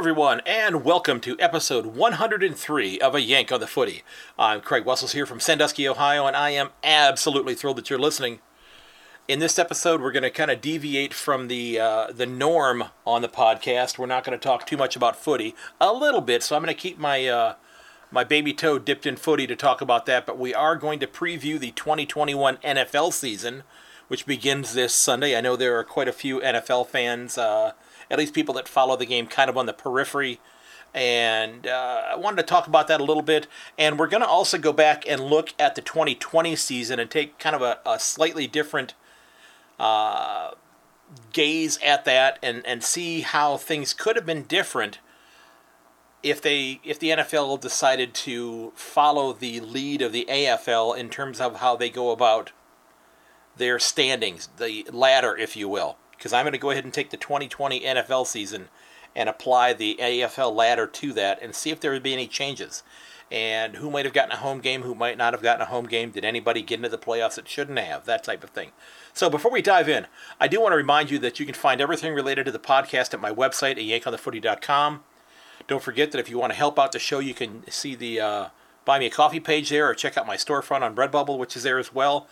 Everyone, and welcome to episode 103 of A Yank on the Footy. I'm Craig Wessels here from Sandusky, Ohio, and I am absolutely thrilled that you're listening. In this episode, we're going to kind of deviate from the uh, the norm on the podcast. We're not going to talk too much about footy, a little bit, so I'm going to keep my uh, my baby toe dipped in footy to talk about that. But we are going to preview the 2021 NFL season, which begins this Sunday. I know there are quite a few NFL fans. Uh, at least people that follow the game kind of on the periphery. And uh, I wanted to talk about that a little bit. And we're going to also go back and look at the 2020 season and take kind of a, a slightly different uh, gaze at that and, and see how things could have been different if they if the NFL decided to follow the lead of the AFL in terms of how they go about their standings, the ladder, if you will because I'm going to go ahead and take the 2020 NFL season and apply the AFL ladder to that and see if there would be any changes. And who might have gotten a home game, who might not have gotten a home game. Did anybody get into the playoffs that shouldn't have? That type of thing. So before we dive in, I do want to remind you that you can find everything related to the podcast at my website at yankonthefooty.com. Don't forget that if you want to help out the show, you can see the uh, Buy Me a Coffee page there or check out my storefront on Redbubble, which is there as well.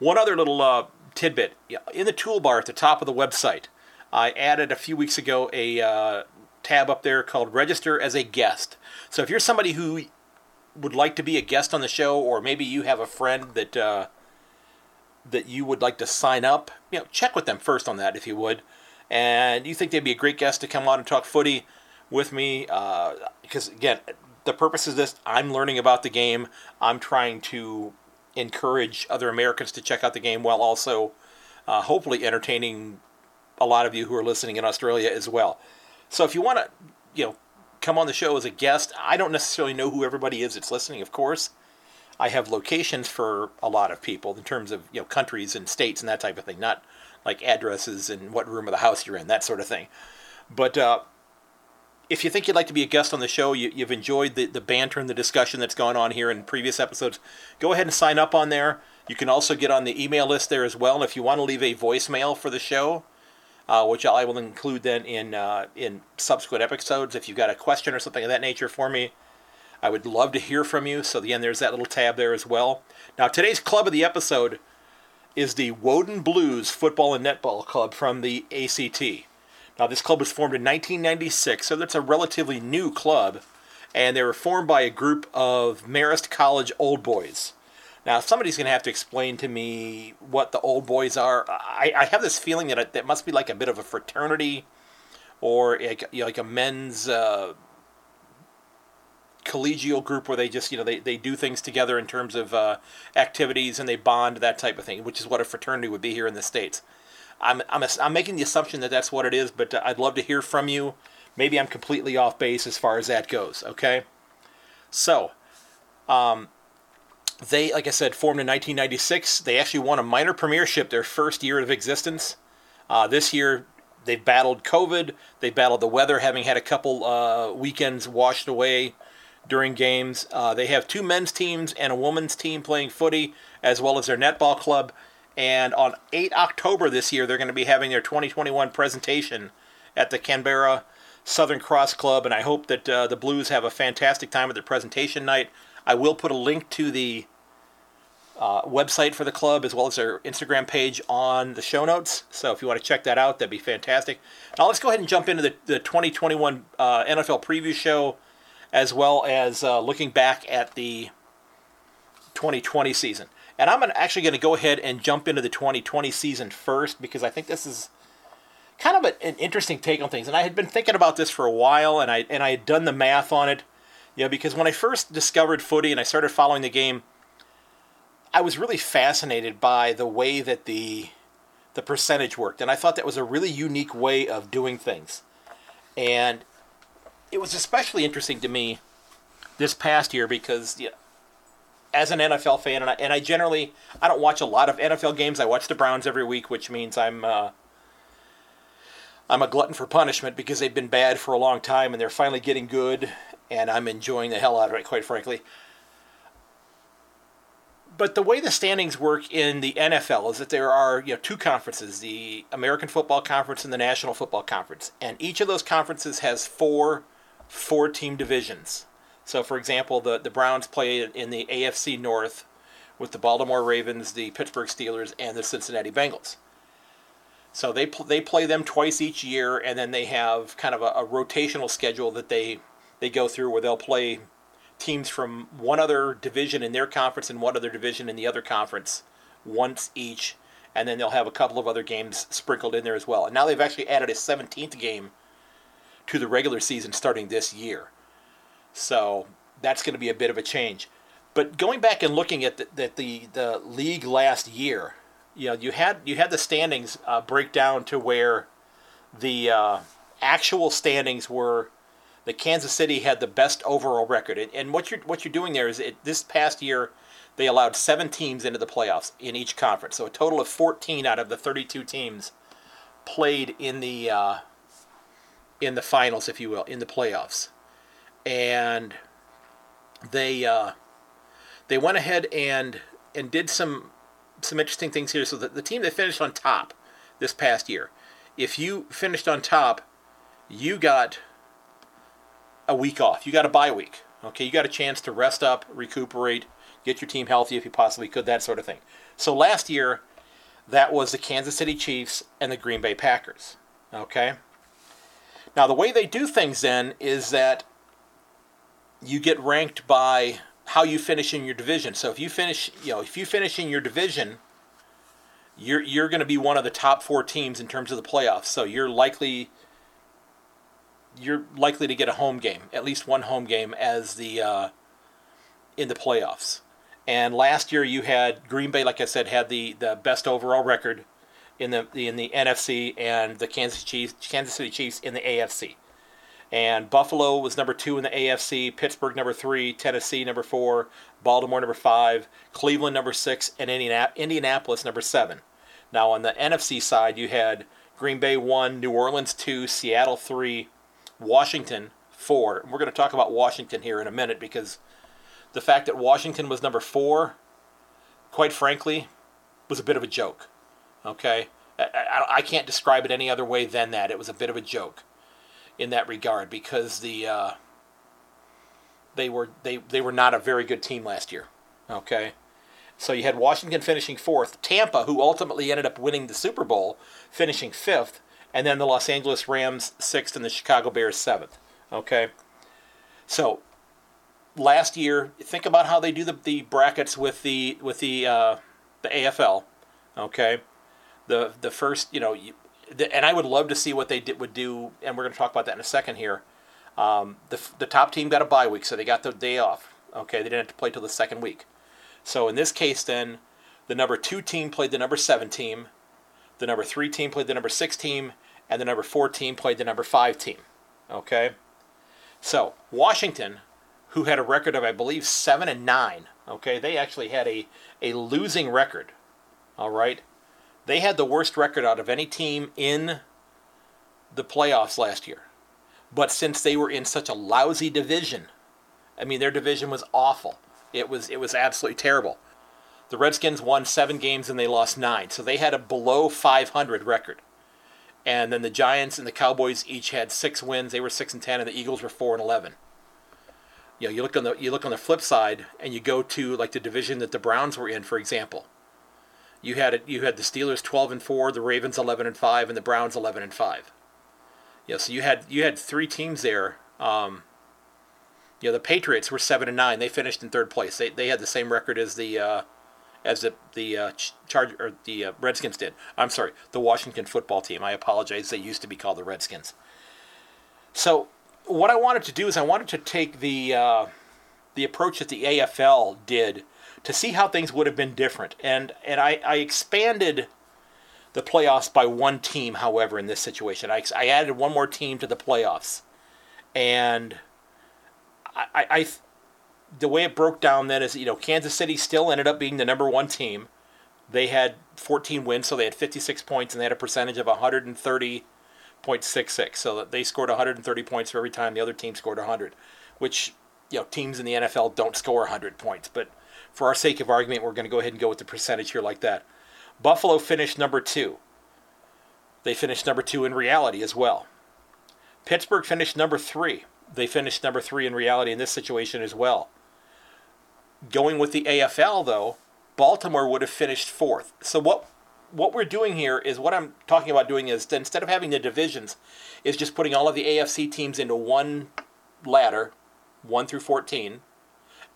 One other little uh, tidbit in the toolbar at the top of the website. I added a few weeks ago a uh, tab up there called Register as a Guest. So if you're somebody who would like to be a guest on the show, or maybe you have a friend that uh, that you would like to sign up, you know, check with them first on that if you would. And you think they'd be a great guest to come on and talk footy with me? Uh, because again, the purpose of this, I'm learning about the game. I'm trying to encourage other Americans to check out the game while also uh, hopefully entertaining a lot of you who are listening in Australia as well. So if you want to, you know, come on the show as a guest, I don't necessarily know who everybody is that's listening, of course. I have locations for a lot of people in terms of, you know, countries and states and that type of thing, not like addresses and what room of the house you're in, that sort of thing. But uh, if you think you'd like to be a guest on the show, you, have enjoyed the, the banter and the discussion that's gone on here in previous episodes, go ahead and sign up on there. You can also get on the email list there as well. And if you want to leave a voicemail for the show, uh, which I will include then in uh, in subsequent episodes, if you've got a question or something of that nature for me, I would love to hear from you. So again, there's that little tab there as well. Now today's club of the episode is the Woden Blues Football and Netball Club from the ACT. Now, this club was formed in 1996, so that's a relatively new club, and they were formed by a group of Marist College old boys. Now, somebody's going to have to explain to me what the old boys are. I, I have this feeling that it, must be like a bit of a fraternity or like, you know, like a men's uh, collegial group where they just, you know, they, they do things together in terms of uh, activities and they bond, that type of thing, which is what a fraternity would be here in the States. I'm, I'm, I'm making the assumption that that's what it is, but uh, I'd love to hear from you. Maybe I'm completely off base as far as that goes, okay? So, um, they, like I said, formed in 1996. They actually won a minor premiership their first year of existence. Uh, this year, they've battled COVID. They battled the weather, having had a couple uh, weekends washed away during games. Uh, they have two men's teams and a women's team playing footy, as well as their netball club. And on 8 October this year, they're going to be having their 2021 presentation at the Canberra Southern Cross Club. And I hope that uh, the Blues have a fantastic time at their presentation night. I will put a link to the uh, website for the club as well as their Instagram page on the show notes. So if you want to check that out, that'd be fantastic. Now let's go ahead and jump into the, the 2021 uh, NFL preview show as well as uh, looking back at the 2020 season. And I'm actually going to go ahead and jump into the 2020 season first because I think this is kind of a, an interesting take on things. And I had been thinking about this for a while, and I and I had done the math on it. You know, because when I first discovered footy and I started following the game, I was really fascinated by the way that the the percentage worked, and I thought that was a really unique way of doing things. And it was especially interesting to me this past year because you know, as an NFL fan, and I, and I generally I don't watch a lot of NFL games. I watch the Browns every week, which means I'm uh, I'm a glutton for punishment because they've been bad for a long time and they're finally getting good, and I'm enjoying the hell out of it, quite frankly. but the way the standings work in the NFL is that there are you know two conferences, the American Football Conference and the National Football Conference, and each of those conferences has four four team divisions. So, for example, the the Browns play in the AFC North with the Baltimore Ravens, the Pittsburgh Steelers, and the Cincinnati Bengals. So they pl- they play them twice each year, and then they have kind of a, a rotational schedule that they they go through where they'll play teams from one other division in their conference and one other division in the other conference once each, and then they'll have a couple of other games sprinkled in there as well. And now they've actually added a 17th game to the regular season starting this year. So that's going to be a bit of a change. But going back and looking at the, the, the, the league last year, you know, you had you had the standings uh, break down to where the uh, actual standings were that Kansas City had the best overall record. And, and what you're what you're doing there is it, this past year they allowed seven teams into the playoffs in each conference. So a total of 14 out of the 32 teams played in the uh, in the finals, if you will, in the playoffs, and they uh, they went ahead and and did some some interesting things here. So the, the team that finished on top this past year, if you finished on top, you got a week off. You got a bye week. Okay, you got a chance to rest up, recuperate, get your team healthy if you possibly could, that sort of thing. So last year, that was the Kansas City Chiefs and the Green Bay Packers. Okay? Now, the way they do things then is that you get ranked by how you finish in your division. So if you finish, you know, if you finish in your division, you're you're going to be one of the top 4 teams in terms of the playoffs. So you're likely you're likely to get a home game, at least one home game, as the uh, in the playoffs. And last year you had Green Bay, like I said, had the, the best overall record in the in the NFC, and the Kansas Chiefs, Kansas City Chiefs in the AFC. And Buffalo was number two in the AFC, Pittsburgh number three, Tennessee number four, Baltimore number five, Cleveland number six, and Indianapolis number seven. Now on the NFC side, you had Green Bay one, New Orleans two, Seattle three, Washington four. And we're going to talk about Washington here in a minute because the fact that Washington was number four, quite frankly, was a bit of a joke. Okay? I, I, I can't describe it any other way than that. It was a bit of a joke in that regard because the uh, they were they, they were not a very good team last year. Okay? So you had Washington finishing fourth, Tampa, who ultimately ended up winning the Super Bowl, finishing fifth, and then the Los Angeles Rams sixth and the Chicago Bears seventh. Okay, so last year, think about how they do the, the brackets with the with the uh, the AFL. Okay, the the first you know, you, and I would love to see what they did, would do, and we're going to talk about that in a second here. Um, the the top team got a bye week, so they got the day off. Okay, they didn't have to play till the second week. So in this case, then the number two team played the number seven team, the number three team played the number six team, and the number four team played the number five team. Okay? So, Washington, who had a record of, I believe, seven and nine, okay, they actually had a, a losing record. All right? They had the worst record out of any team in the playoffs last year. But since they were in such a lousy division, I mean their division was awful. It was it was absolutely terrible. The Redskins won seven games and they lost nine, so they had a below 500 record. And then the Giants and the Cowboys each had six wins. They were six and ten, and the Eagles were four and eleven. You know, you look on the you look on the flip side, and you go to like the division that the Browns were in, for example. You had it, you had the Steelers twelve and four, the Ravens eleven and five, and the Browns eleven and five. Yeah, so you had you had three teams there. Um, you know, the Patriots were seven and nine. They finished in third place. They they had the same record as the uh, as the the uh, charge or the uh, Redskins did. I'm sorry, the Washington football team. I apologize. They used to be called the Redskins. So what I wanted to do is I wanted to take the uh, the approach that the AFL did to see how things would have been different, and and I, I expanded the playoffs by one team. However, in this situation, I, I added one more team to the playoffs, and I, I the way it broke down then is you know Kansas City still ended up being the number one team. They had 14 wins, so they had 56 points, and they had a percentage of 130.66. So that they scored 130 points for every time the other team scored 100, which you know teams in the NFL don't score 100 points. But for our sake of argument, we're going to go ahead and go with the percentage here like that. Buffalo finished number two. They finished number two in reality as well. Pittsburgh finished number three. They finished number three in reality in this situation as well. Going with the AFL, though, Baltimore would have finished fourth. So what what we're doing here is what I'm talking about doing is instead of having the divisions, is just putting all of the AFC teams into one ladder, one through fourteen,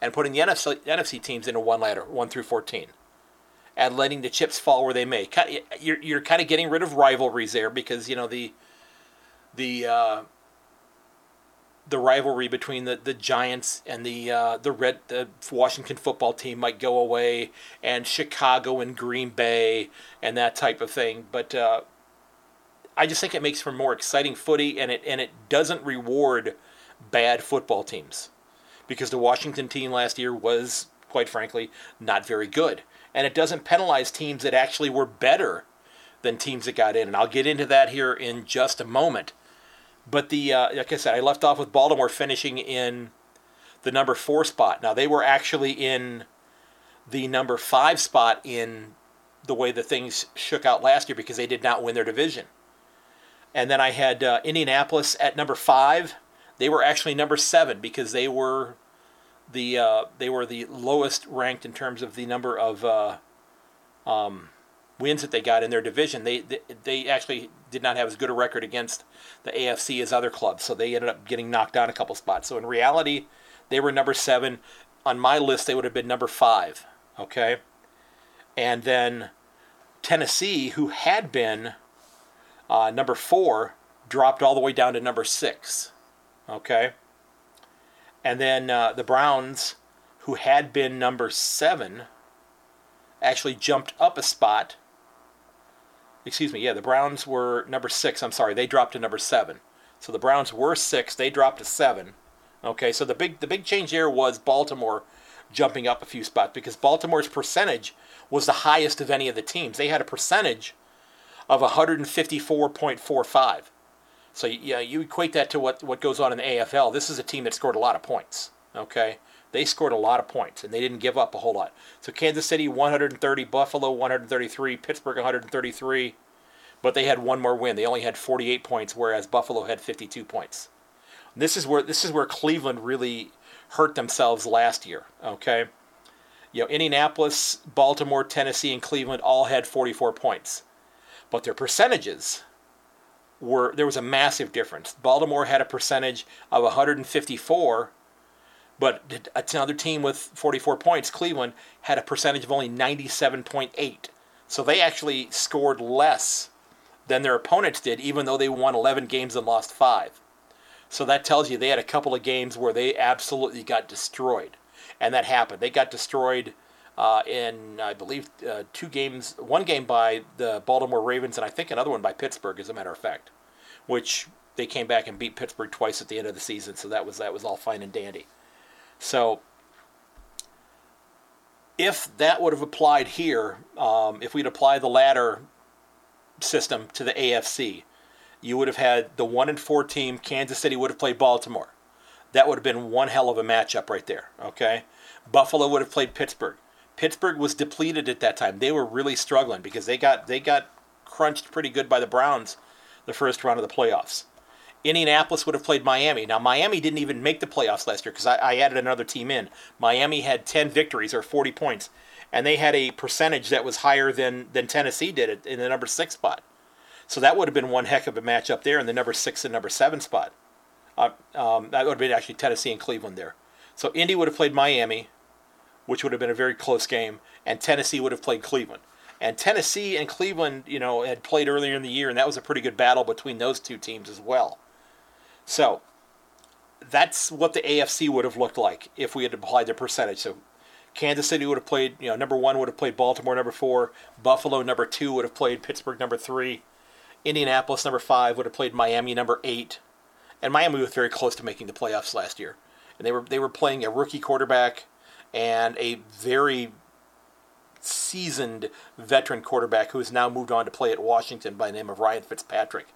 and putting the NFC, NFC teams into one ladder, one through fourteen, and letting the chips fall where they may. You're you're kind of getting rid of rivalries there because you know the the uh, the rivalry between the, the Giants and the uh, the red the Washington football team might go away, and Chicago and Green Bay and that type of thing. But uh, I just think it makes for more exciting footy, and it and it doesn't reward bad football teams because the Washington team last year was quite frankly not very good, and it doesn't penalize teams that actually were better than teams that got in. And I'll get into that here in just a moment. But the uh, like I said, I left off with Baltimore finishing in the number four spot. Now they were actually in the number five spot in the way the things shook out last year because they did not win their division. And then I had uh, Indianapolis at number five. They were actually number seven because they were the uh, they were the lowest ranked in terms of the number of uh, um, wins that they got in their division. They, they they actually did not have as good a record against the AFC as other clubs, so they ended up getting knocked down a couple spots. So in reality, they were number seven. On my list, they would have been number five. Okay, and then Tennessee, who had been uh, number four, dropped all the way down to number six. Okay, and then uh, the Browns, who had been number seven, actually jumped up a spot excuse me, yeah, the Browns were number six. I'm sorry, they dropped to number seven. So the Browns were six, they dropped to seven. Okay, so the big the big change here was Baltimore jumping up a few spots because Baltimore's percentage was the highest of any of the teams. They had a percentage of 154.45. So yeah, you equate that to what, what goes on in the AFL. This is a team that scored a lot of points. Okay, they scored a lot of points and they didn't give up a whole lot. So Kansas City 130, Buffalo 133, Pittsburgh 133, but they had one more win. They only had 48 points, whereas Buffalo had 52 points. This is where this is where Cleveland really hurt themselves last year. Okay, you know Indianapolis, Baltimore, Tennessee, and Cleveland all had 44 points, but their percentages were there was a massive difference. Baltimore had a percentage of 154 but uh, another team with 44 points, Cleveland, had a percentage of only 97.8. So they actually scored less than their opponents did, even though they won 11 games and lost five. So that tells you they had a couple of games where they absolutely got destroyed. And that happened. They got destroyed uh, in, I believe, uh, two games, one game by the Baltimore Ravens, and I think another one by Pittsburgh, as a matter of fact, which they came back and beat Pittsburgh twice at the end of the season. So that was that was all fine and dandy. So if that would have applied here, um, if we'd apply the ladder system to the AFC, you would have had the one and four team. Kansas City would have played Baltimore. That would have been one hell of a matchup right there. Okay, Buffalo would have played Pittsburgh. Pittsburgh was depleted at that time. They were really struggling because they got they got crunched pretty good by the Browns the first round of the playoffs. Indianapolis would have played Miami. Now, Miami didn't even make the playoffs last year because I, I, added another team in. Miami had 10 victories or 40 points, and they had a percentage that was higher than, than Tennessee did in the number six spot. So that would have been one heck of a matchup there in the number six and number seven spot. Uh, um, that would have been actually Tennessee and Cleveland there. So Indy would have played Miami, which would have been a very close game, and Tennessee would have played Cleveland. And Tennessee and Cleveland, you know, had played earlier in the year, and that was a pretty good battle between those two teams as well. So that's what the AFC would have looked like if we had applied the percentage. So Kansas City would have played, you know, number one would have played Baltimore number four, Buffalo number two would have played Pittsburgh number three, Indianapolis number five would have played Miami number eight, and Miami was very close to making the playoffs last year. And they were they were playing a rookie quarterback and a very seasoned veteran quarterback who has now moved on to play at Washington by the name of Ryan Fitzpatrick.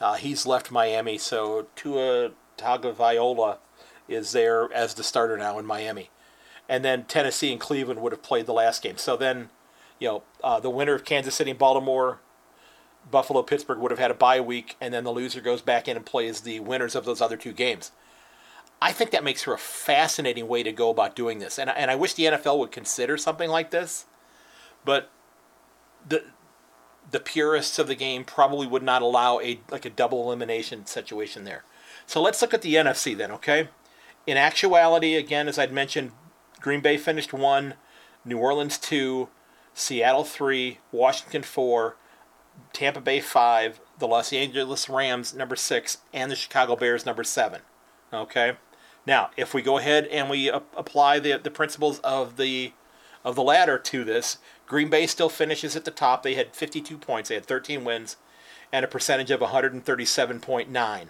Uh, he's left Miami, so Tua Tagovailoa is there as the starter now in Miami. and then Tennessee and Cleveland would have played the last game. So then, you know, uh, the winner of Kansas City and Baltimore, Buffalo, Pittsburgh would have had a bye week, and then the loser goes back in and plays the winners of those other two games. I think that makes for a fascinating way to go about doing this, and and I wish the NFL would consider something like this, but the the purists of the game probably would not allow a like a double elimination situation there. So let's look at the NFC then, okay? In actuality, again, as I'd mentioned, Green Bay finished one, New Orleans two, Seattle three, Washington four, Tampa Bay five, the Los Angeles Rams number six, and the Chicago Bears number seven. Okay. Now, if we go ahead and we apply the the principles of the of the ladder to this, Green Bay still finishes at the top. They had 52 points. They had 13 wins and a percentage of 137.9.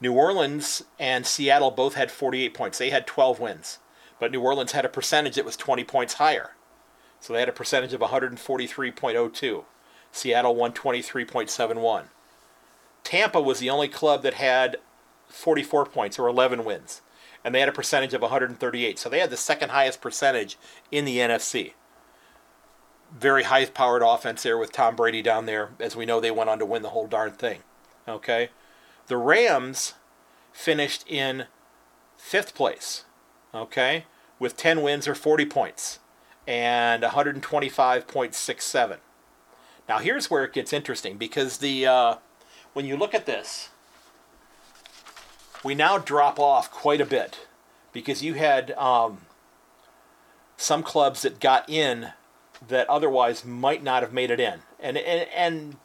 New Orleans and Seattle both had 48 points. They had 12 wins. But New Orleans had a percentage that was 20 points higher. So they had a percentage of 143.02. Seattle 123.71. Tampa was the only club that had 44 points or 11 wins. And they had a percentage of 138. So they had the second highest percentage in the NFC. Very high powered offense there with Tom Brady down there. As we know, they went on to win the whole darn thing. Okay? The Rams finished in fifth place, okay, with 10 wins or 40 points and 125.67. Now here's where it gets interesting because the uh, when you look at this, we now drop off quite a bit because you had um, some clubs that got in that otherwise might not have made it in, and and, and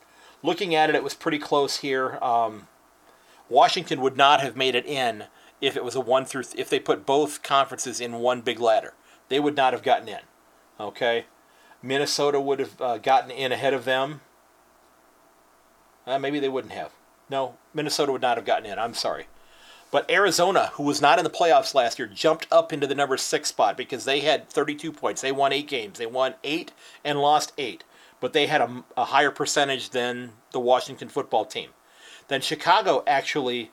looking at it, it was pretty close here. Um, Washington would not have made it in if it was a one through th- if they put both conferences in one big ladder. They would not have gotten in. Okay, Minnesota would have uh, gotten in ahead of them. Uh, maybe they wouldn't have. No, Minnesota would not have gotten in. I'm sorry. But Arizona, who was not in the playoffs last year, jumped up into the number six spot because they had 32 points. They won eight games. They won eight and lost eight. But they had a, a higher percentage than the Washington football team. Then Chicago actually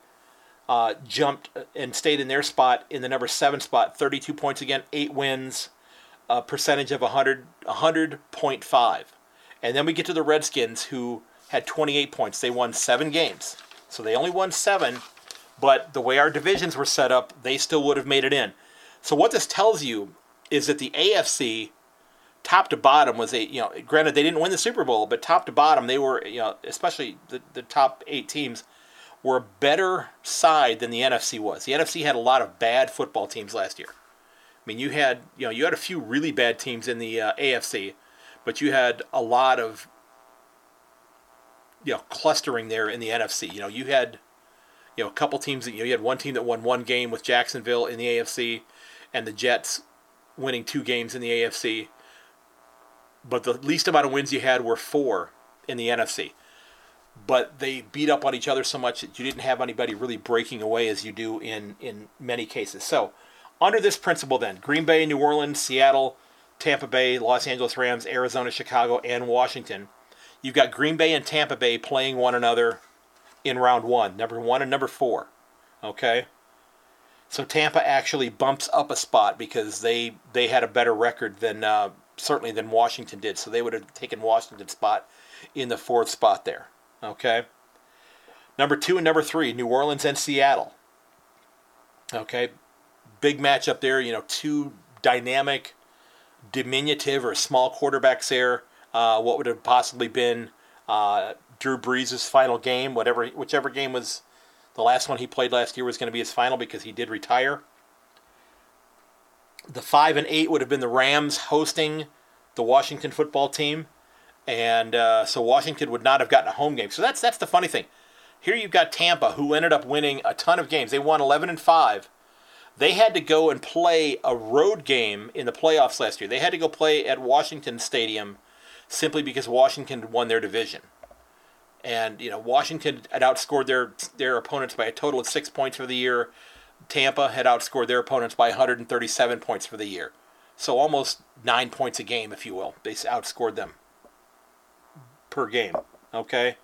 uh, jumped and stayed in their spot in the number seven spot, 32 points again, eight wins, a percentage of 100, 100.5. And then we get to the Redskins, who had 28 points. They won seven games. So they only won seven, but the way our divisions were set up, they still would have made it in. So what this tells you is that the AFC top to bottom was a you know granted they didn't win the Super Bowl, but top to bottom they were you know especially the the top eight teams were a better side than the NFC was. The NFC had a lot of bad football teams last year. I mean, you had you know you had a few really bad teams in the uh, AFC, but you had a lot of you know clustering there in the NFC. You know, you had you know a couple teams that you know you had one team that won one game with Jacksonville in the AFC, and the Jets winning two games in the AFC but the least amount of wins you had were four in the NFC. But they beat up on each other so much that you didn't have anybody really breaking away as you do in, in many cases. So, under this principle, then, Green Bay, New Orleans, Seattle, Tampa Bay, Los Angeles Rams, Arizona, Chicago, and Washington, you've got Green Bay and Tampa Bay playing one another in round one, number one and number four. Okay? So Tampa actually bumps up a spot because they they had a better record than uh, certainly than Washington did. So they would have taken Washington's spot in the fourth spot there. Okay. Number two and number three, New Orleans and Seattle. Okay. Big matchup there. You know, two dynamic, diminutive or small quarterbacks there. Uh, what would have possibly been uh, Drew Brees' final game, whatever, whichever game was the last one he played last year was going to be his final because he did retire the five and eight would have been the Rams hosting the Washington football team, and uh, so Washington would not have gotten a home game. So that's that's the funny thing. Here you've got Tampa, who ended up winning a ton of games. They won 11 and five. They had to go and play a road game in the playoffs last year. They had to go play at Washington Stadium simply because Washington won their division. And you know Washington had outscored their their opponents by a total of six points for the year. Tampa had outscored their opponents by 137 points for the year. So almost nine points a game, if you will. They outscored them per game. Okay?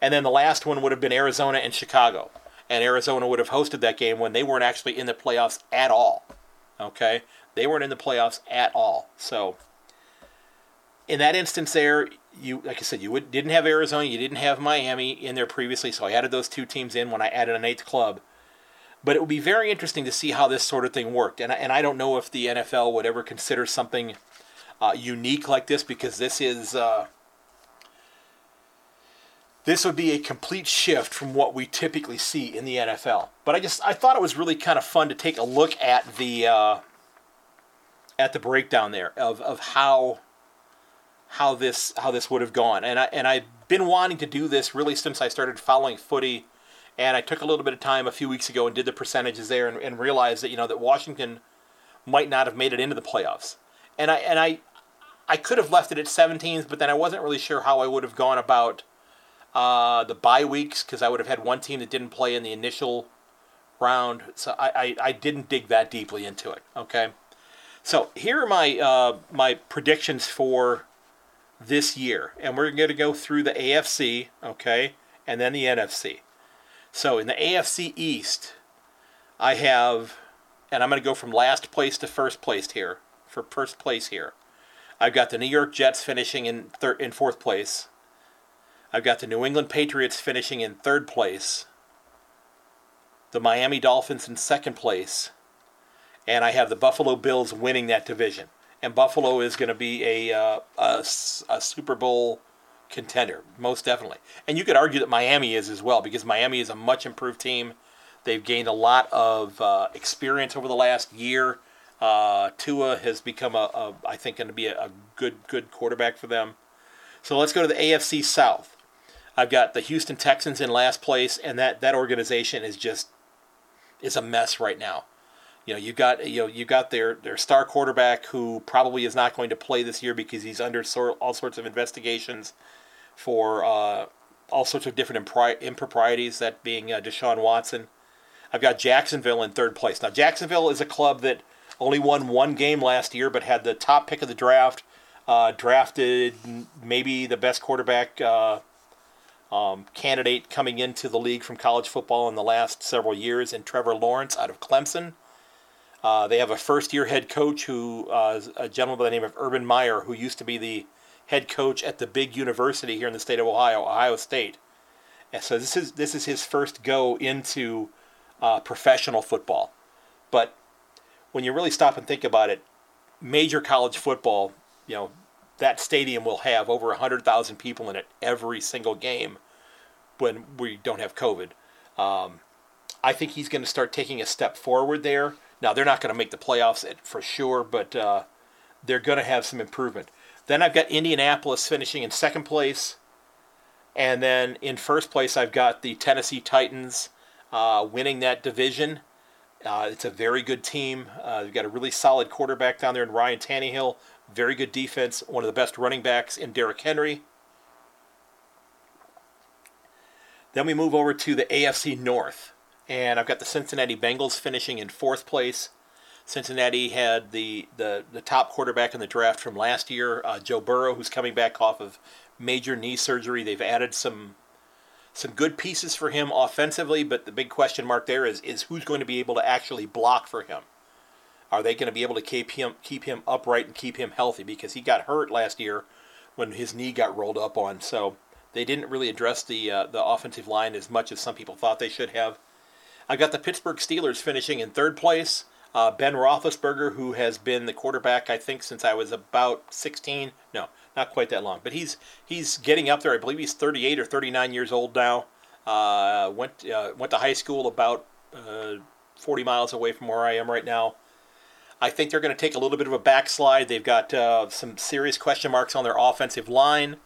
And then the last one would have been Arizona and Chicago. And Arizona would have hosted that game when they weren't actually in the playoffs at all. Okay? They weren't in the playoffs at all. So in that instance, there you like I said, you would, didn't have Arizona, you didn't have Miami in there previously, so I added those two teams in when I added an eighth club. But it would be very interesting to see how this sort of thing worked, and and I don't know if the NFL would ever consider something uh, unique like this because this is. Uh, this would be a complete shift from what we typically see in the NFL. But I just I thought it was really kind of fun to take a look at the uh, at the breakdown there of, of how how this how this would have gone. And I and I've been wanting to do this really since I started following footy. And I took a little bit of time a few weeks ago and did the percentages there and, and realized that you know that Washington might not have made it into the playoffs. And I and I I could have left it at 17s, but then I wasn't really sure how I would have gone about uh, the bye weeks because I would have had one team that didn't play in the initial round. So I, I, I didn't dig that deeply into it. Okay. So here are my uh, my predictions for this year, and we're going to go through the AFC, okay, and then the NFC. So in the AFC East, I have, and I'm going to go from last place to first place here. For first place here, I've got the New York Jets finishing in third in fourth place. I've got the New England Patriots finishing in third place. The Miami Dolphins in second place, and I have the Buffalo Bills winning that division and Buffalo is going to be a, uh, a, a Super Bowl contender, most definitely. And you could argue that Miami is as well because Miami is a much improved team. They've gained a lot of uh, experience over the last year. Uh, Tua has become a, a I think, going to be a, a, good good quarterback for them. So let's go to the AFC South. I've got the Houston Texans in last place, and that that organization is just is a mess right now. You know, you got you know you got their their star quarterback who probably is not going to play this year because he's under all sorts of investigations for uh, all sorts of different impri- improprieties. That being uh, Deshaun Watson. I've got Jacksonville in third place. Now Jacksonville is a club that only won one game last year, but had the top pick of the draft. Uh, drafted maybe the best quarterback uh, um, candidate coming into the league from college football in the last several years, in Trevor Lawrence out of Clemson. Uh, they have a first year head coach who uh, a gentleman by the name of Urban Meyer, who used to be the head coach at the big university here in the state of Ohio, Ohio State. And so this is this is his first go into uh, professional football. But when you really stop and think about it, major college football, you know, that stadium will have over 100,000 people in it every single game when we don't have COVID. Um, I think he's going to start taking a step forward there. Now they're not going to make the playoffs for sure, but uh, they're going to have some improvement. Then I've got Indianapolis finishing in second place, and then in first place I've got the Tennessee Titans uh, winning that division. Uh, it's a very good team. Uh, they've got a really solid quarterback down there in Ryan Tannehill. Very good defense. One of the best running backs in Derrick Henry. Then we move over to the AFC North and I've got the Cincinnati Bengals finishing in fourth place. Cincinnati had the, the, the top quarterback in the draft from last year, uh, Joe Burrow, who's coming back off of major knee surgery. They've added some some good pieces for him offensively, but the big question mark there is is who's going to be able to actually block for him? Are they going to be able to keep him keep him upright and keep him healthy? Because he got hurt last year when his knee got rolled up on. So they didn't really address the uh, the offensive line as much as some people thought they should have. I got the Pittsburgh Steelers finishing in third place. Uh, ben Roethlisberger, who has been the quarterback, I think, since I was about 16. No, not quite that long, but he's he's getting up there. I believe he's 38 or 39 years old now. Uh, went uh, went to high school about uh, 40 miles away from where I am right now. I think they're going to take a little bit of a backslide. They've got uh, some serious question marks on their offensive line.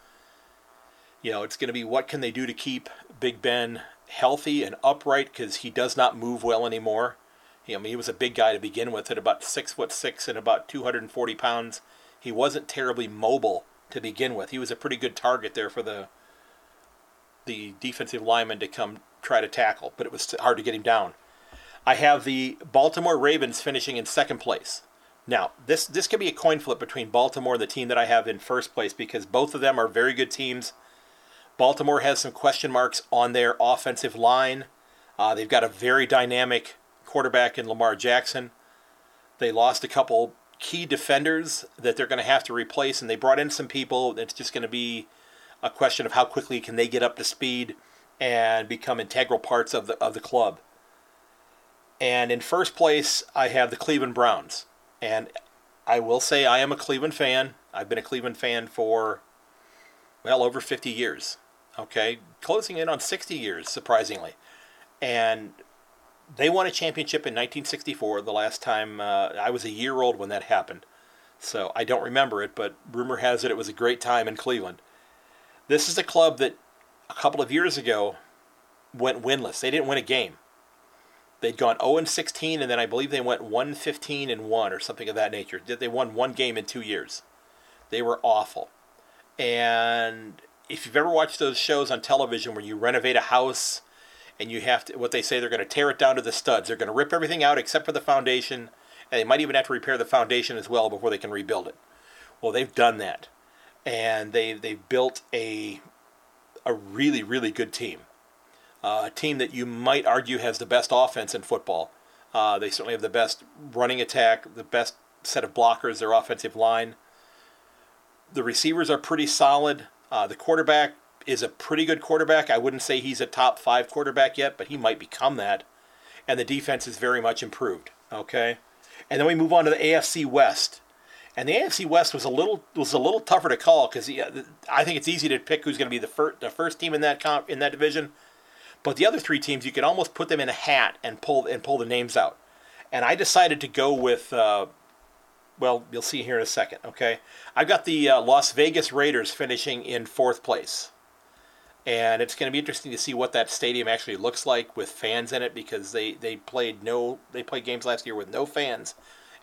You know, it's going to be what can they do to keep Big Ben healthy and upright because he does not move well anymore. I mean, he was a big guy to begin with at about six foot six and about 240 pounds. He wasn't terribly mobile to begin with. He was a pretty good target there for the the defensive lineman to come try to tackle, but it was hard to get him down. I have the Baltimore Ravens finishing in second place. Now, this this could be a coin flip between Baltimore and the team that I have in first place because both of them are very good teams. Baltimore has some question marks on their offensive line. Uh, they've got a very dynamic quarterback in Lamar Jackson. They lost a couple key defenders that they're going to have to replace, and they brought in some people. It's just going to be a question of how quickly can they get up to speed and become integral parts of the of the club. And in first place, I have the Cleveland Browns, and I will say I am a Cleveland fan. I've been a Cleveland fan for well over 50 years. Okay, closing in on 60 years, surprisingly, and they won a championship in 1964, the last time uh, I was a year old when that happened. So I don't remember it, but rumor has it it was a great time in Cleveland. This is a club that a couple of years ago went winless. They didn't win a game. They'd gone 0 and 16, and then I believe they went 1 15 and 1 or something of that nature. They won one game in two years. They were awful. And if you've ever watched those shows on television where you renovate a house and you have to what they say they're going to tear it down to the studs. They're going to rip everything out except for the foundation, and they might even have to repair the foundation as well before they can rebuild it. Well, they've done that, and they they've built a a really really good team, uh, a team that you might argue has the best offense in football. Uh, they certainly have the best running attack, the best set of blockers, their offensive line. The receivers are pretty solid. Uh, the quarterback is a pretty good quarterback. I wouldn't say he's a top five quarterback yet, but he might become that. And the defense is very much improved. Okay, and then we move on to the AFC West. And the AFC West was a little was a little tougher to call because I think it's easy to pick who's going to be the first the first team in that comp, in that division. But the other three teams, you could almost put them in a hat and pull and pull the names out. And I decided to go with uh, well, you'll see here in a second. Okay, I've got the uh, Las Vegas Raiders finishing in fourth place and it's going to be interesting to see what that stadium actually looks like with fans in it because they, they played no they played games last year with no fans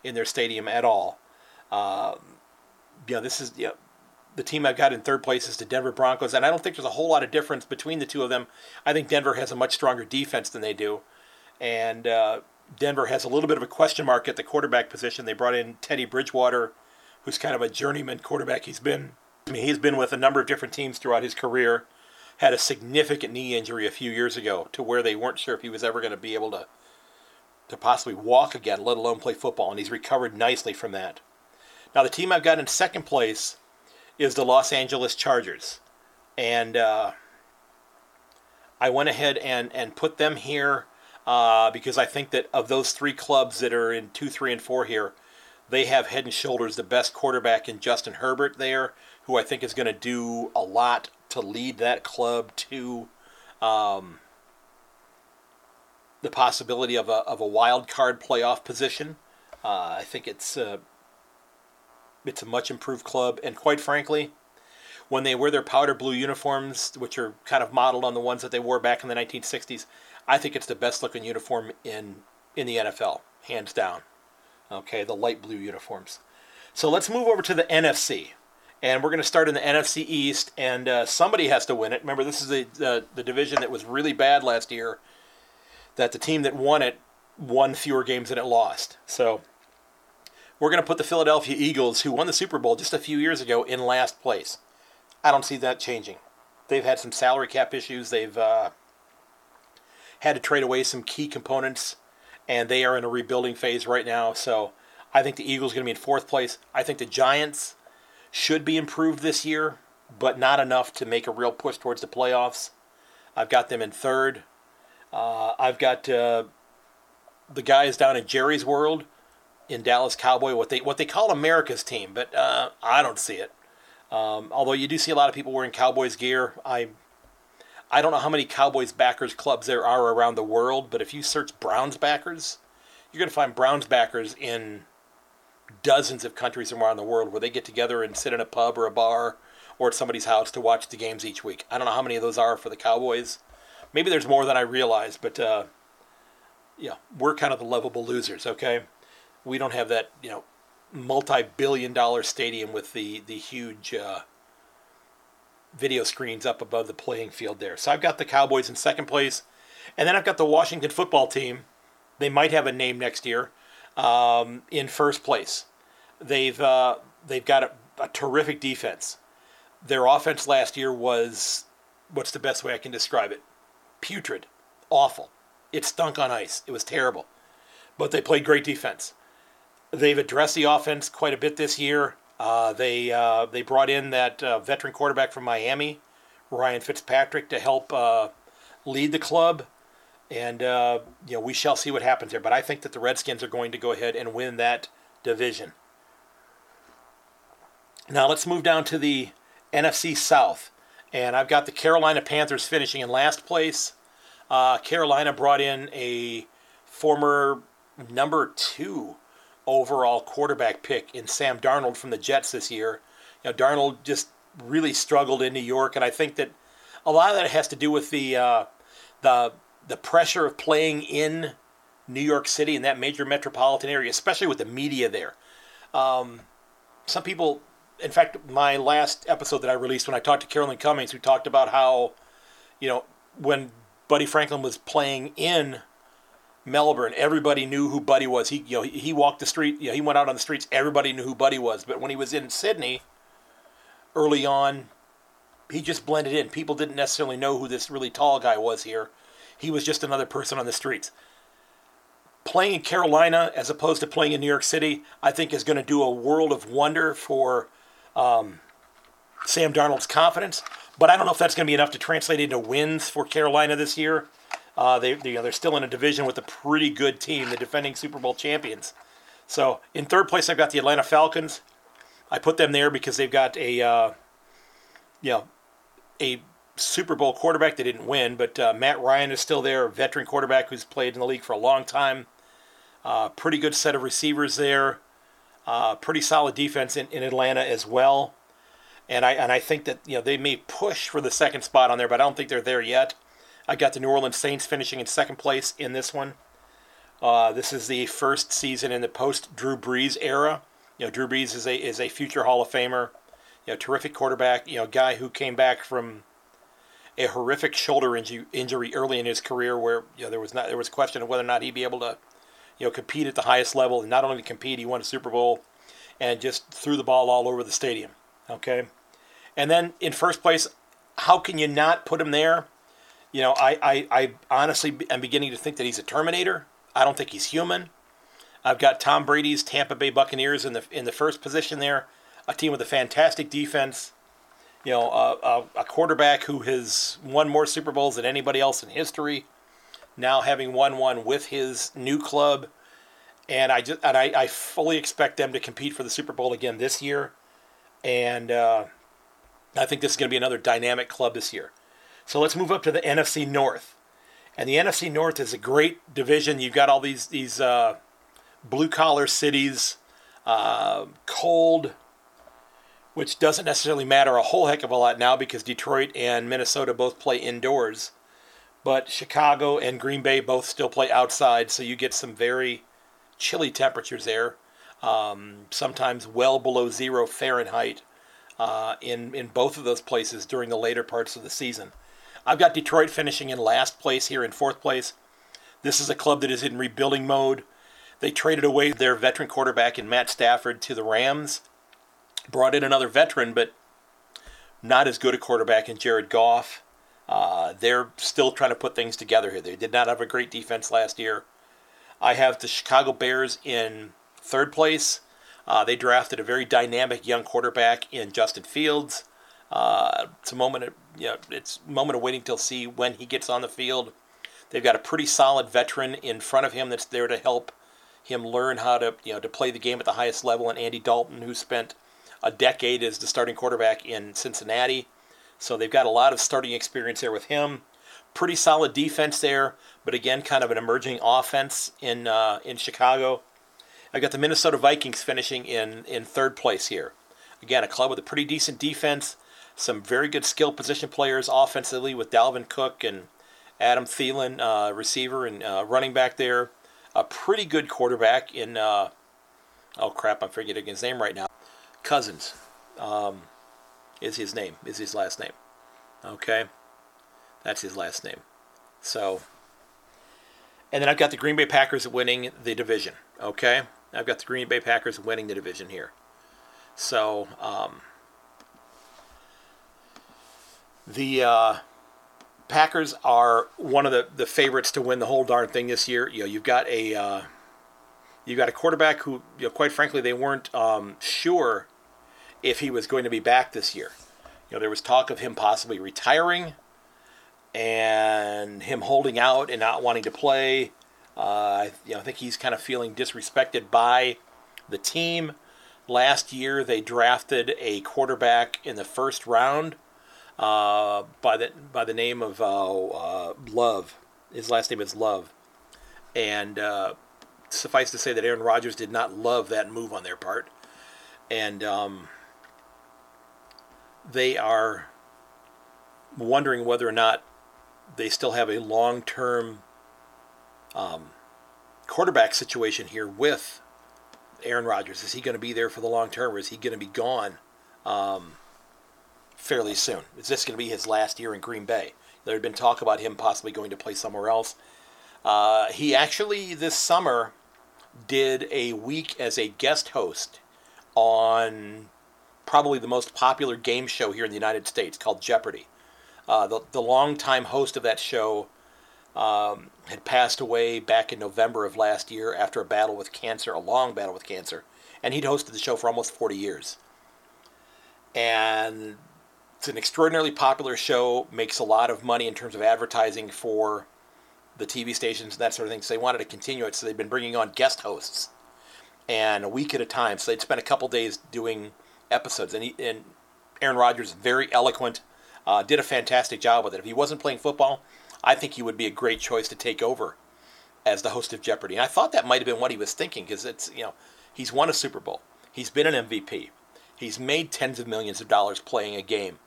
in their stadium at all. Uh, you know, this is you know, the team I've got in third place is the Denver Broncos, and I don't think there's a whole lot of difference between the two of them. I think Denver has a much stronger defense than they do, and uh, Denver has a little bit of a question mark at the quarterback position. They brought in Teddy Bridgewater, who's kind of a journeyman quarterback. He's been I mean, he's been with a number of different teams throughout his career had a significant knee injury a few years ago to where they weren't sure if he was ever going to be able to to possibly walk again, let alone play football, and he's recovered nicely from that. Now, the team I've got in second place is the Los Angeles Chargers, and uh, I went ahead and and put them here uh, because I think that of those three clubs that are in two, three, and four here, they have head and shoulders the best quarterback in Justin Herbert there, who I think is going to do a lot to lead that club to um, the possibility of a of a wild card playoff position. Uh, I think it's uh, it's a much improved club, and quite frankly, when they wear their powder blue uniforms, which are kind of modeled on the ones that they wore back in the 1960s, I think it's the best looking uniform in in the NFL, hands down. Okay, the light blue uniforms. So let's move over to the NFC and we're going to start in the NFC East, and uh, somebody has to win it. Remember, this is the, the, the division that was really bad last year. That the team that won it won fewer games than it lost. So we're going to put the Philadelphia Eagles, who won the Super Bowl just a few years ago, in last place. I don't see that changing. They've had some salary cap issues. They've uh, had to trade away some key components, and they are in a rebuilding phase right now. So I think the Eagles are going to be in fourth place. I think the Giants should be improved this year, but not enough to make a real push towards the playoffs. I've got them in third. Uh, I've got uh, the guys down in Jerry's World in Dallas Cowboy, what they what they call America's team, but uh, I don't see it. Um, although you do see a lot of people wearing Cowboys gear, I I don't know how many Cowboys backers clubs there are around the world, but if you search Browns backers, you're going to find Browns backers in dozens of countries around the world where they get together and sit in a pub or a bar or at somebody's house to watch the games each week. I don't know how many of those are for the Cowboys. Maybe there's more than I realize, but uh, yeah, we're kind of the lovable losers. Okay, we don't have that you know multi-billion-dollar stadium with the the huge uh, video screens up above the playing field there. So I've got the Cowboys in second place, and then I've got the Washington football team. They might have a name next year um, in first place. They've uh, they've got a, a, terrific defense. Their offense last year was what's the best way I can describe it? Putrid, awful. It stunk on ice. It was terrible, but they played great defense. they've addressed the offense quite a bit this year. Uh, they uh, they brought in that uh, veteran quarterback from Miami, Ryan Fitzpatrick, to help uh, lead the club, and uh, you know we shall see what happens there. But I think that the Redskins are going to go ahead and win that division. Now let's move down to the NFC South, and I've got the Carolina Panthers finishing in last place. Uh, Carolina brought in a former number two overall quarterback pick in Sam Darnold from the Jets this year. You know, Darnold just really struggled in New York, and I think that a lot of that has to do with the uh, the the pressure of playing in New York City in that major metropolitan area, especially with the media there. Um, some people, in fact, my last episode that I released when I talked to Carolyn Cummings, who talked about how, you know, when Buddy Franklin was playing in Melbourne, everybody knew who Buddy was. He, you know, he, walked the street. You know, he went out on the streets. Everybody knew who Buddy was. But when he was in Sydney, early on, he just blended in. People didn't necessarily know who this really tall guy was here. He was just another person on the streets. Playing in Carolina as opposed to playing in New York City, I think is going to do a world of wonder for um, Sam Darnold's confidence. But I don't know if that's going to be enough to translate into wins for Carolina this year. Uh, they, they, you know, they're still in a division with a pretty good team, the defending Super Bowl champions. So in third place, I've got the Atlanta Falcons. I put them there because they've got a, uh, you know, a Super Bowl quarterback. They didn't win, but uh, Matt Ryan is still there, a veteran quarterback who's played in the league for a long time. Uh, pretty good set of receivers there. Uh, pretty solid defense in, in Atlanta as well. And I and I think that you know they may push for the second spot on there, but I don't think they're there yet. I got the New Orleans Saints finishing in second place in this one. Uh, this is the first season in the post Drew Brees era. You know, Drew Brees is a is a future Hall of Famer. You know, terrific quarterback. You know, guy who came back from a horrific shoulder injury, injury early in his career, where you know there was not there was question of whether or not he'd be able to, you know, compete at the highest level. And not only compete, he won a Super Bowl, and just threw the ball all over the stadium. Okay, and then in first place, how can you not put him there? You know, I, I, I honestly am beginning to think that he's a Terminator. I don't think he's human. I've got Tom Brady's Tampa Bay Buccaneers in the in the first position there, a team with a fantastic defense. You know, a, a, quarterback who has won more Super Bowls than anybody else in history. Now having won one with his new club, and I just and I, I fully expect them to compete for the Super Bowl again this year, and uh, I think this is going to be another dynamic club this year. So let's move up to the NFC North. And the NFC North is a great division. You've got all these these uh, blue collar cities, uh, cold, which doesn't necessarily matter a whole heck of a lot now because Detroit and Minnesota both play indoors. But Chicago and Green Bay both still play outside, so you get some very chilly temperatures there, um, sometimes well below zero Fahrenheit uh, in, in both of those places during the later parts of the season. I've got Detroit finishing in last place here in fourth place. This is a club that is in rebuilding mode. They traded away their veteran quarterback in Matt Stafford to the Rams, brought in another veteran, but not as good a quarterback in Jared Goff. Uh, they're still trying to put things together here. They did not have a great defense last year. I have the Chicago Bears in third place. Uh, they drafted a very dynamic young quarterback in Justin Fields. Uh, it's a moment, of, you know, it's moment of waiting to see when he gets on the field. They've got a pretty solid veteran in front of him that's there to help him learn how to, you know, to play the game at the highest level. And Andy Dalton, who spent a decade as the starting quarterback in Cincinnati, so they've got a lot of starting experience there with him. Pretty solid defense there, but again, kind of an emerging offense in uh, in Chicago. I've got the Minnesota Vikings finishing in in third place here. Again, a club with a pretty decent defense some very good skill position players offensively with Dalvin Cook and Adam Thielen, uh, receiver and uh, running back there. A pretty good quarterback in, uh, oh crap, I'm forgetting his name right now. Cousins um, is his name, is his last name. Okay? That's his last name. So, and then I've got the Green Bay Packers winning the division. Okay? I've got the Green Bay Packers winning the division here. So, um, the uh, Packers are one of the, the favorites to win the whole darn thing this year. You know, you've got a uh, You've got a quarterback who, you know, quite frankly, they weren't um, sure if he was going to be back this year. You know, there was talk of him possibly retiring and him holding out and not wanting to play. Uh, you know, I think he's kind of feeling disrespected by the team. Last year, they drafted a quarterback in the first round uh, by the by the name of uh, uh Love. His last name is Love, and uh, suffice to say that Aaron Rodgers did not love that move on their part, and um, they are wondering whether or not they still have a long-term um, quarterback situation here with Aaron Rodgers. Is he going to be there for the long term, or is he going to be gone um, fairly soon? Is this going to be his last year in Green Bay? There had been talk about him possibly going to play somewhere else. Uh, he actually this summer did a week as a guest host on probably the most popular game show here in the United States called Jeopardy. Uh, the, the longtime host of that show um, had passed away back in November of last year after a battle with cancer, a long battle with cancer. And he'd hosted the show for almost 40 years. And it's an extraordinarily popular show, makes a lot of money in terms of advertising for the TV stations and that sort of thing. So they wanted to continue it. So they've been bringing on guest hosts and a week at a time. So they'd spend a couple days doing episodes. And, he, and Aaron Rodgers, very eloquent, uh, did a fantastic job with it. If he wasn't playing football, I think he would be a great choice to take over as the host of Jeopardy. And I thought that might have been what he was thinking because it's, you know, he's won a Super Bowl. He's been an MVP. He's made tens of millions of dollars playing a game.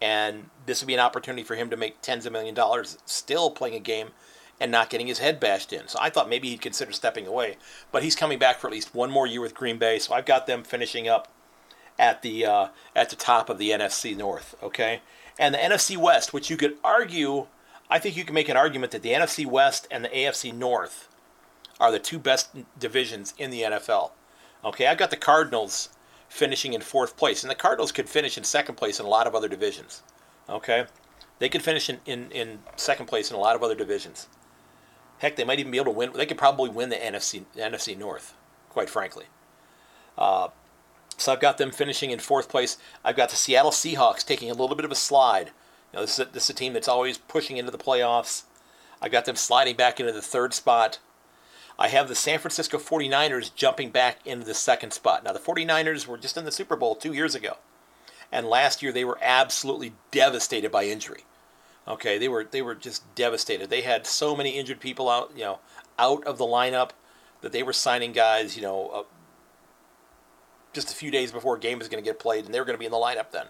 And this would be an opportunity for him to make tens of million dollars still playing a game and not getting his head bashed in. So I thought maybe he'd consider stepping away. But he's coming back for at least one more year with Green Bay. So I've got them finishing up at the uh, at the top of the NFC North. Okay, and the NFC West, which you could argue I think you can make an argument that the NFC West and the AFC North are the two best divisions in the NFL. Okay, I've got the Cardinals finishing in fourth place, and the Cardinals could finish in second place in a lot of other divisions. Okay, they could finish in, in, in second place in a lot of other divisions. Heck, they might even be able to win. They could probably win the NFC the NFC North, quite frankly. Uh, so I've got them finishing in fourth place. I've got the Seattle Seahawks taking a little bit of a slide. Know, this, is a, this is a team that's always pushing into the playoffs. I've got them sliding back into the third spot. I have the San Francisco 49ers jumping back into the second spot. Now, the 49ers were just in the Super Bowl two years ago. And last year they were absolutely devastated by injury. Okay, they were they were just devastated. They had so many injured people out, you know, out of the lineup that they were signing guys, you know, uh, just a few days before a game was going to get played, and they were going to be in the lineup then.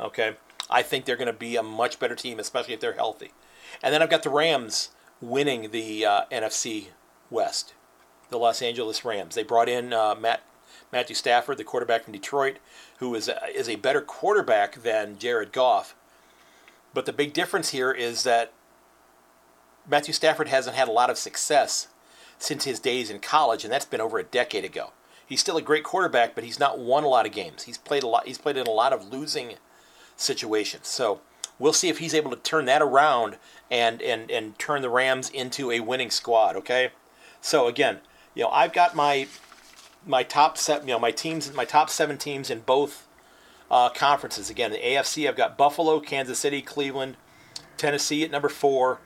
Okay, I think they're going to be a much better team, especially if they're healthy. And then I've got the Rams winning the uh, NFC West, the Los Angeles Rams. They brought in uh, Matt Matthew Stafford, the quarterback from Detroit, who is a, is a better quarterback than Jared Goff. But the big difference here is that Matthew Stafford hasn't had a lot of success since his days in college, and that's been over a decade ago. He's still a great quarterback, but he's not won a lot of games. He's played a lot. He's played in a lot of losing situations. So we'll see if he's able to turn that around and and and turn the Rams into a winning squad. Okay, so again, you know I've got my my top set, you know my teams, my top seven teams in both uh, conferences. Again, the AFC, I've got Buffalo, Kansas City, Cleveland, Tennessee at number four,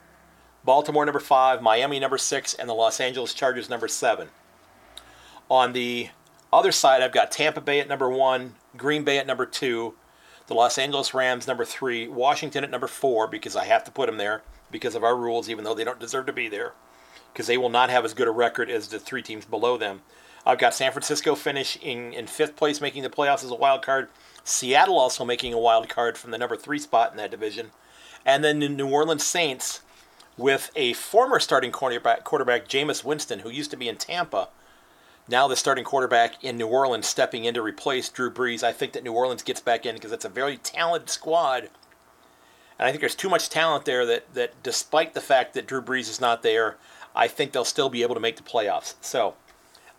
Baltimore number five, Miami number six, and the Los Angeles Chargers number seven. On the other side, I've got Tampa Bay at number one, Green Bay at number two, the Los Angeles Rams number three, Washington at number four because I have to put them there because of our rules, even though they don't deserve to be there because they will not have as good a record as the three teams below them. I've got San Francisco finishing in fifth place, making the playoffs as a wild card. Seattle also making a wild card from the number three spot in that division, and then the New Orleans Saints with a former starting quarterback, quarterback Jameis Winston, who used to be in Tampa, now the starting quarterback in New Orleans stepping in to replace Drew Brees. I think that New Orleans gets back in because it's a very talented squad. And I think there's too much talent there that, that despite the fact that Drew Brees is not there, I think they'll still be able to make the playoffs. So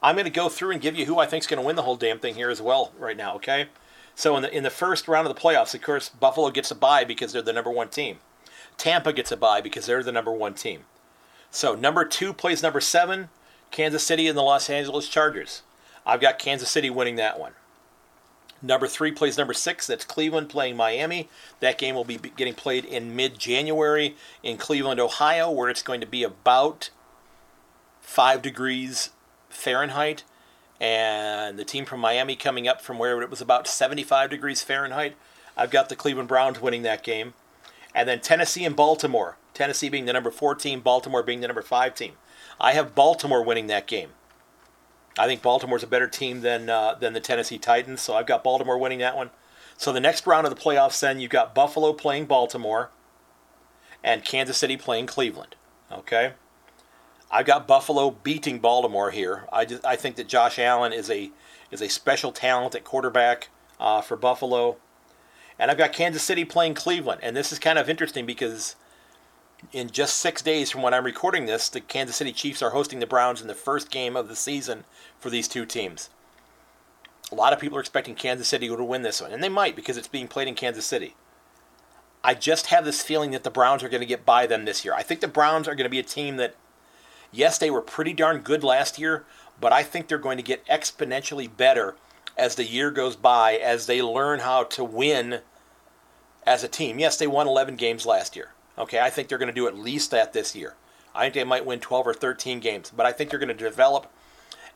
I'm going to go through and give you who I think is going to win the whole damn thing here as well right now, okay? So in the in the first round of the playoffs, of course, Buffalo gets a bye because they're the number one team. Tampa gets a bye because they're the number one team. So number two plays number seven. Kansas City and the Los Angeles Chargers. I've got Kansas City winning that one. Number three plays number six. That's Cleveland playing Miami. That game will be getting played in mid January in Cleveland, Ohio, where it's going to be about five degrees Fahrenheit. And the team from Miami coming up from where it was about 75 degrees Fahrenheit. I've got the Cleveland Browns winning that game. And then Tennessee and Baltimore. Tennessee being the number four team, Baltimore being the number five team. I have Baltimore winning that game. I think Baltimore's a better team than uh, than the Tennessee Titans, so I've got Baltimore winning that one. So the next round of the playoffs, then you've got Buffalo playing Baltimore, and Kansas City playing Cleveland. Okay, I've got Buffalo beating Baltimore here. I just I think that Josh Allen is a is a special talent at quarterback uh, for Buffalo, and I've got Kansas City playing Cleveland. And this is kind of interesting because in just six days from when I'm recording this, the Kansas City Chiefs are hosting the Browns in the first game of the season for these two teams. A lot of people are expecting Kansas City to win this one, and they might because it's being played in Kansas City. I just have this feeling that the Browns are going to get by them this year. I think the Browns are going to be a team that, yes, they were pretty darn good last year, but I think they're going to get exponentially better as the year goes by, as they learn how to win as a team. Yes, they won 11 games last year. Okay, I think they're going to do at least that this year. I think they might win 12 or 13 games, but I think they're going to develop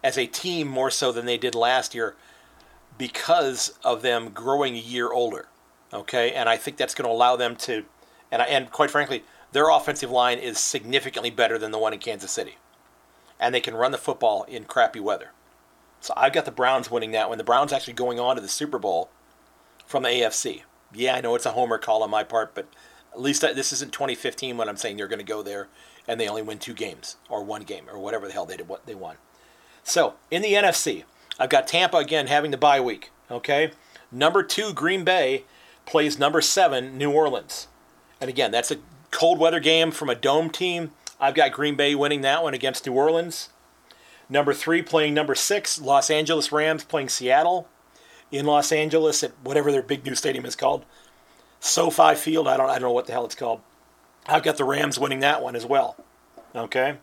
as a team more so than they did last year because of them growing a year older. Okay, and I think that's going to allow them to, and and quite frankly, their offensive line is significantly better than the one in Kansas City, and they can run the football in crappy weather. So I've got the Browns winning that one. The Browns actually going on to the Super Bowl from the AFC. Yeah, I know it's a homer call on my part, but at least this isn't 2015 when I'm saying they're going to go there and they only win two games or one game or whatever the hell they did what they won. So in the NFC, I've got Tampa again having the bye week. Okay, number two Green Bay plays number seven New Orleans, and again that's a cold weather game from a dome team. I've got Green Bay winning that one against New Orleans. Number three playing number six Los Angeles Rams playing Seattle in Los Angeles at whatever their big new stadium is called. SoFi Field. I don't I don't know what the hell it's called. I've got the Rams winning that one as well. Okay.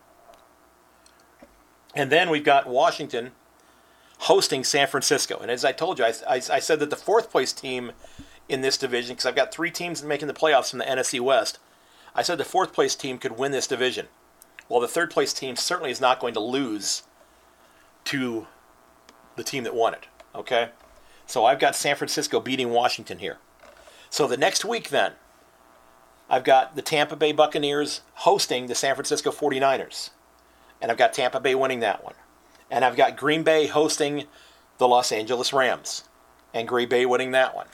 And then we've got Washington hosting San Francisco. And as I told you, I, I, I said that the fourth place team in this division, because I've got three teams making the playoffs from the NFC West, I said the fourth place team could win this division. Well, the third place team certainly is not going to lose to the team that won it. Okay? So I've got San Francisco beating Washington here. So the next week, then, I've got the Tampa Bay Buccaneers hosting the San Francisco 49ers. And I've got Tampa Bay winning that one. And I've got Green Bay hosting the Los Angeles Rams. And Green Bay winning that one.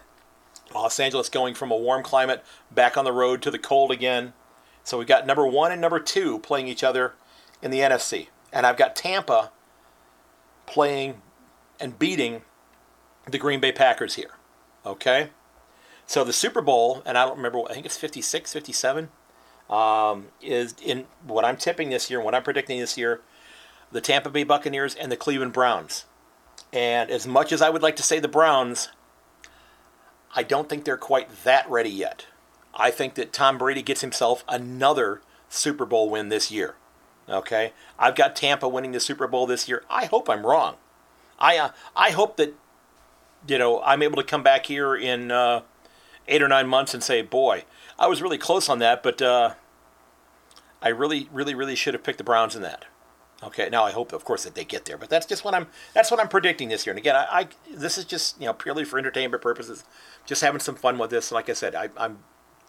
Los Angeles going from a warm climate back on the road to the cold again. So we've got number one and number two playing each other in the NFC. And I've got Tampa playing and beating the Green Bay Packers here. Okay? So the Super Bowl, and I don't remember, I think it's 56, 57, um, is in what I'm tipping this year what I'm predicting this year the Tampa Bay Buccaneers and the Cleveland Browns. And as much as I would like to say the Browns, I don't think they're quite that ready yet. I think that Tom Brady gets himself another Super Bowl win this year. Okay, I've got Tampa winning the Super Bowl this year. I hope I'm wrong. I uh, I hope that you know I'm able to come back here in uh, eight or nine months and say, boy, I was really close on that, but uh, I really, really, really should have picked the Browns in that. Okay, now I hope, of course, that they get there, but that's just what I'm. That's what I'm predicting this year. And again, I, I this is just you know purely for entertainment purposes, just having some fun with this. And like I said, I, I'm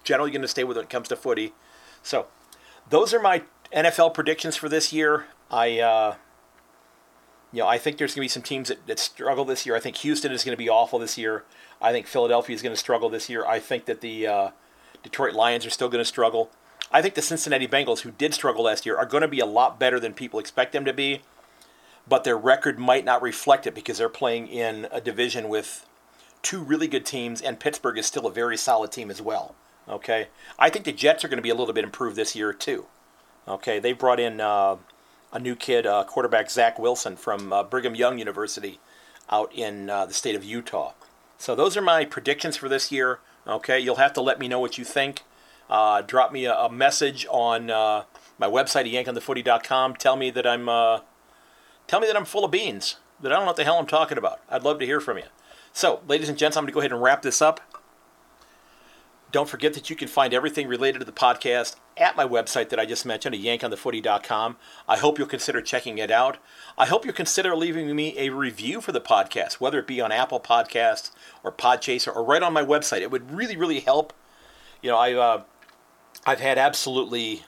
generally going to stay with it when it comes to footy. So, those are my NFL predictions for this year. I, uh, you know, I think there's going to be some teams that, that struggle this year. I think Houston is going to be awful this year. I think Philadelphia is going to struggle this year. I think that the uh, Detroit Lions are still going to struggle. I think the Cincinnati Bengals, who did struggle last year, are going to be a lot better than people expect them to be, but their record might not reflect it because they're playing in a division with two really good teams, and Pittsburgh is still a very solid team as well. Okay, I think the Jets are going to be a little bit improved this year too. Okay, they brought in uh, a new kid, uh, quarterback Zach Wilson from uh, Brigham Young University, out in uh, the state of Utah. So those are my predictions for this year. Okay, you'll have to let me know what you think. Uh, drop me a, a message on uh, my website, yankonthefooty.com. Tell me that I'm uh, Tell me that I'm full of beans, that I don't know what the hell I'm talking about. I'd love to hear from you. So, ladies and gents, I'm going to go ahead and wrap this up. Don't forget that you can find everything related to the podcast at my website that I just mentioned, at yankonthefooty.com. I hope you'll consider checking it out. I hope you'll consider leaving me a review for the podcast, whether it be on Apple Podcasts or Podchaser or right on my website. It would really, really help. You know, I, uh, I've had absolutely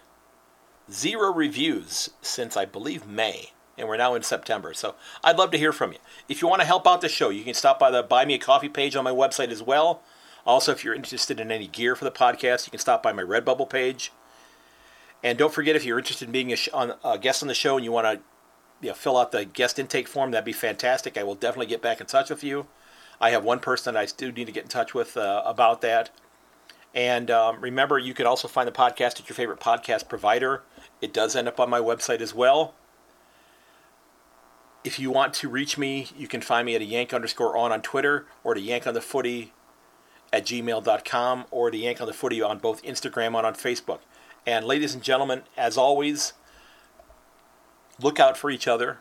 zero reviews since I believe May, and we're now in September. So I'd love to hear from you. If you want to help out the show, you can stop by the Buy Me a Coffee page on my website as well. Also, if you're interested in any gear for the podcast, you can stop by my Redbubble page. And don't forget, if you're interested in being a, sh- on, a guest on the show and you want to you know, fill out the guest intake form, that'd be fantastic. I will definitely get back in touch with you. I have one person that I do need to get in touch with uh, about that. And um, remember, you can also find the podcast at your favorite podcast provider. It does end up on my website as well. If you want to reach me, you can find me at a yank underscore on on Twitter or to yank on the footy at gmail.com or to yank on the footy on both Instagram and on Facebook. And ladies and gentlemen, as always, look out for each other.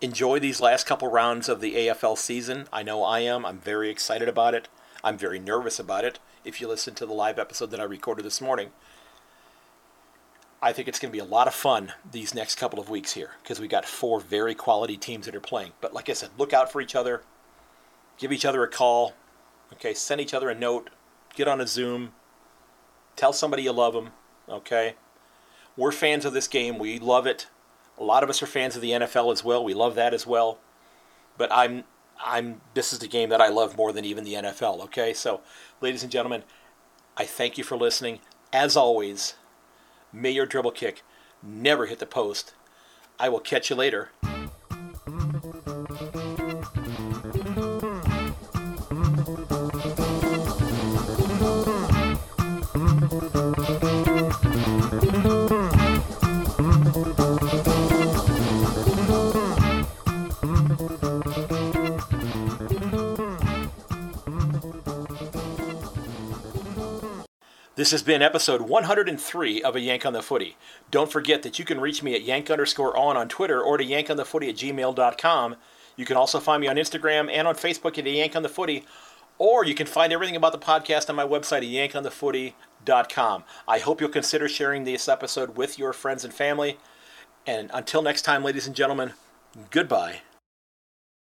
Enjoy these last couple rounds of the AFL season. I know I am. I'm very excited about it. I'm very nervous about it. If you listen to the live episode that I recorded this morning, I think it's going to be a lot of fun these next couple of weeks here because we got four very quality teams that are playing. But like I said, look out for each other. Give each other a call. Okay, send each other a note. Get on a Zoom. Tell somebody you love them. Okay? We're fans of this game. We love it. A lot of us are fans of the NFL as well. We love that as well. But I'm I'm this is the game that I love more than even the NFL, okay? So, ladies and gentlemen, I thank you for listening. As always, may your dribble kick never hit the post. I will catch you later. This has been episode 103 of A Yank on the Footy. Don't forget that you can reach me at yank underscore on on Twitter or to yankonthefooty at gmail.com. You can also find me on Instagram and on Facebook at A Yank on the Footy, or you can find everything about the podcast on my website at yankonthefooty.com. I hope you'll consider sharing this episode with your friends and family. And until next time, ladies and gentlemen, goodbye.